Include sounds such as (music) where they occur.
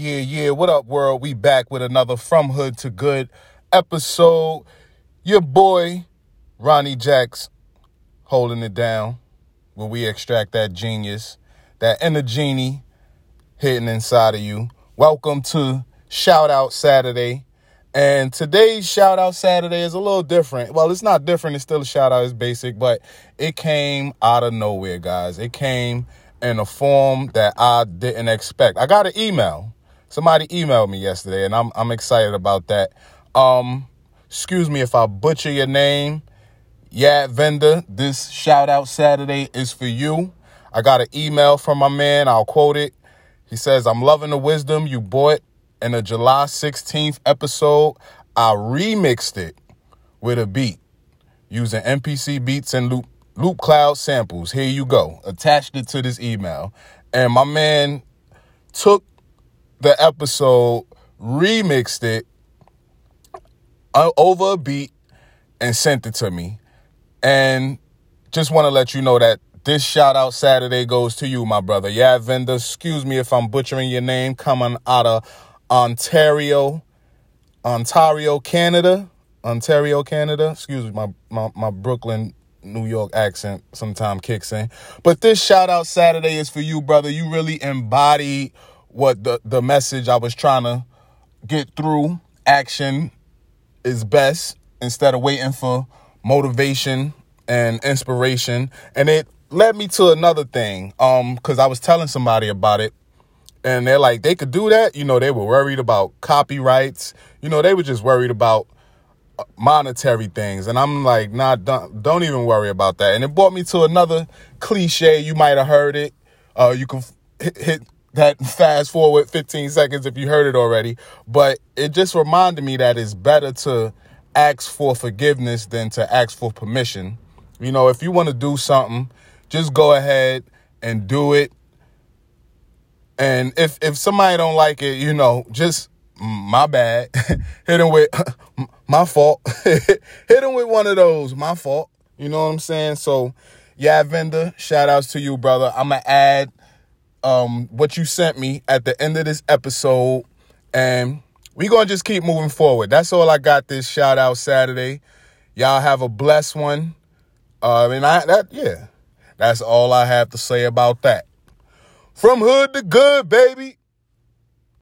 Yeah, yeah. What up, world? We back with another From Hood to Good episode. Your boy, Ronnie Jacks, holding it down where we extract that genius, that inner genie hidden inside of you. Welcome to Shout Out Saturday. And today's shout out Saturday is a little different. Well, it's not different. It's still a shout out. It's basic, but it came out of nowhere, guys. It came in a form that I didn't expect. I got an email. Somebody emailed me yesterday, and I'm I'm excited about that. Um, excuse me if I butcher your name. Yeah, vendor. This shout out Saturday is for you. I got an email from my man. I'll quote it. He says, "I'm loving the wisdom you bought in the July 16th episode. I remixed it with a beat using MPC beats and loop Loopcloud samples. Here you go. Attached it to this email, and my man took the episode, remixed it uh, over a beat, and sent it to me. And just want to let you know that this shout out Saturday goes to you, my brother. Yeah, vendor. Excuse me if I'm butchering your name. Coming out of Ontario, Ontario, Canada. Ontario, Canada. Excuse me, my, my, my Brooklyn, New York accent sometime kicks in. But this shout out Saturday is for you, brother. You really embodied what the, the message I was trying to get through. Action is best instead of waiting for motivation and inspiration. And it led me to another thing. Um, because I was telling somebody about it. And they're like, they could do that. You know, they were worried about copyrights. You know, they were just worried about uh, monetary things. And I'm like, nah, don't, don't even worry about that. And it brought me to another cliche. You might have heard it. Uh, you can hit, hit that fast forward 15 seconds if you heard it already. But it just reminded me that it's better to ask for forgiveness than to ask for permission. You know, if you want to do something, just go ahead and do it. And if if somebody don't like it, you know, just my bad. (laughs) Hit them with (laughs) my fault. (laughs) Hit them with one of those, my fault. You know what I'm saying? So, yeah, vendor, shout outs to you, brother. I'm gonna add um what you sent me at the end of this episode and we gonna just keep moving forward. That's all I got this shout out Saturday. Y'all have a blessed one. Uh, and I that yeah, that's all I have to say about that. From hood to good, baby.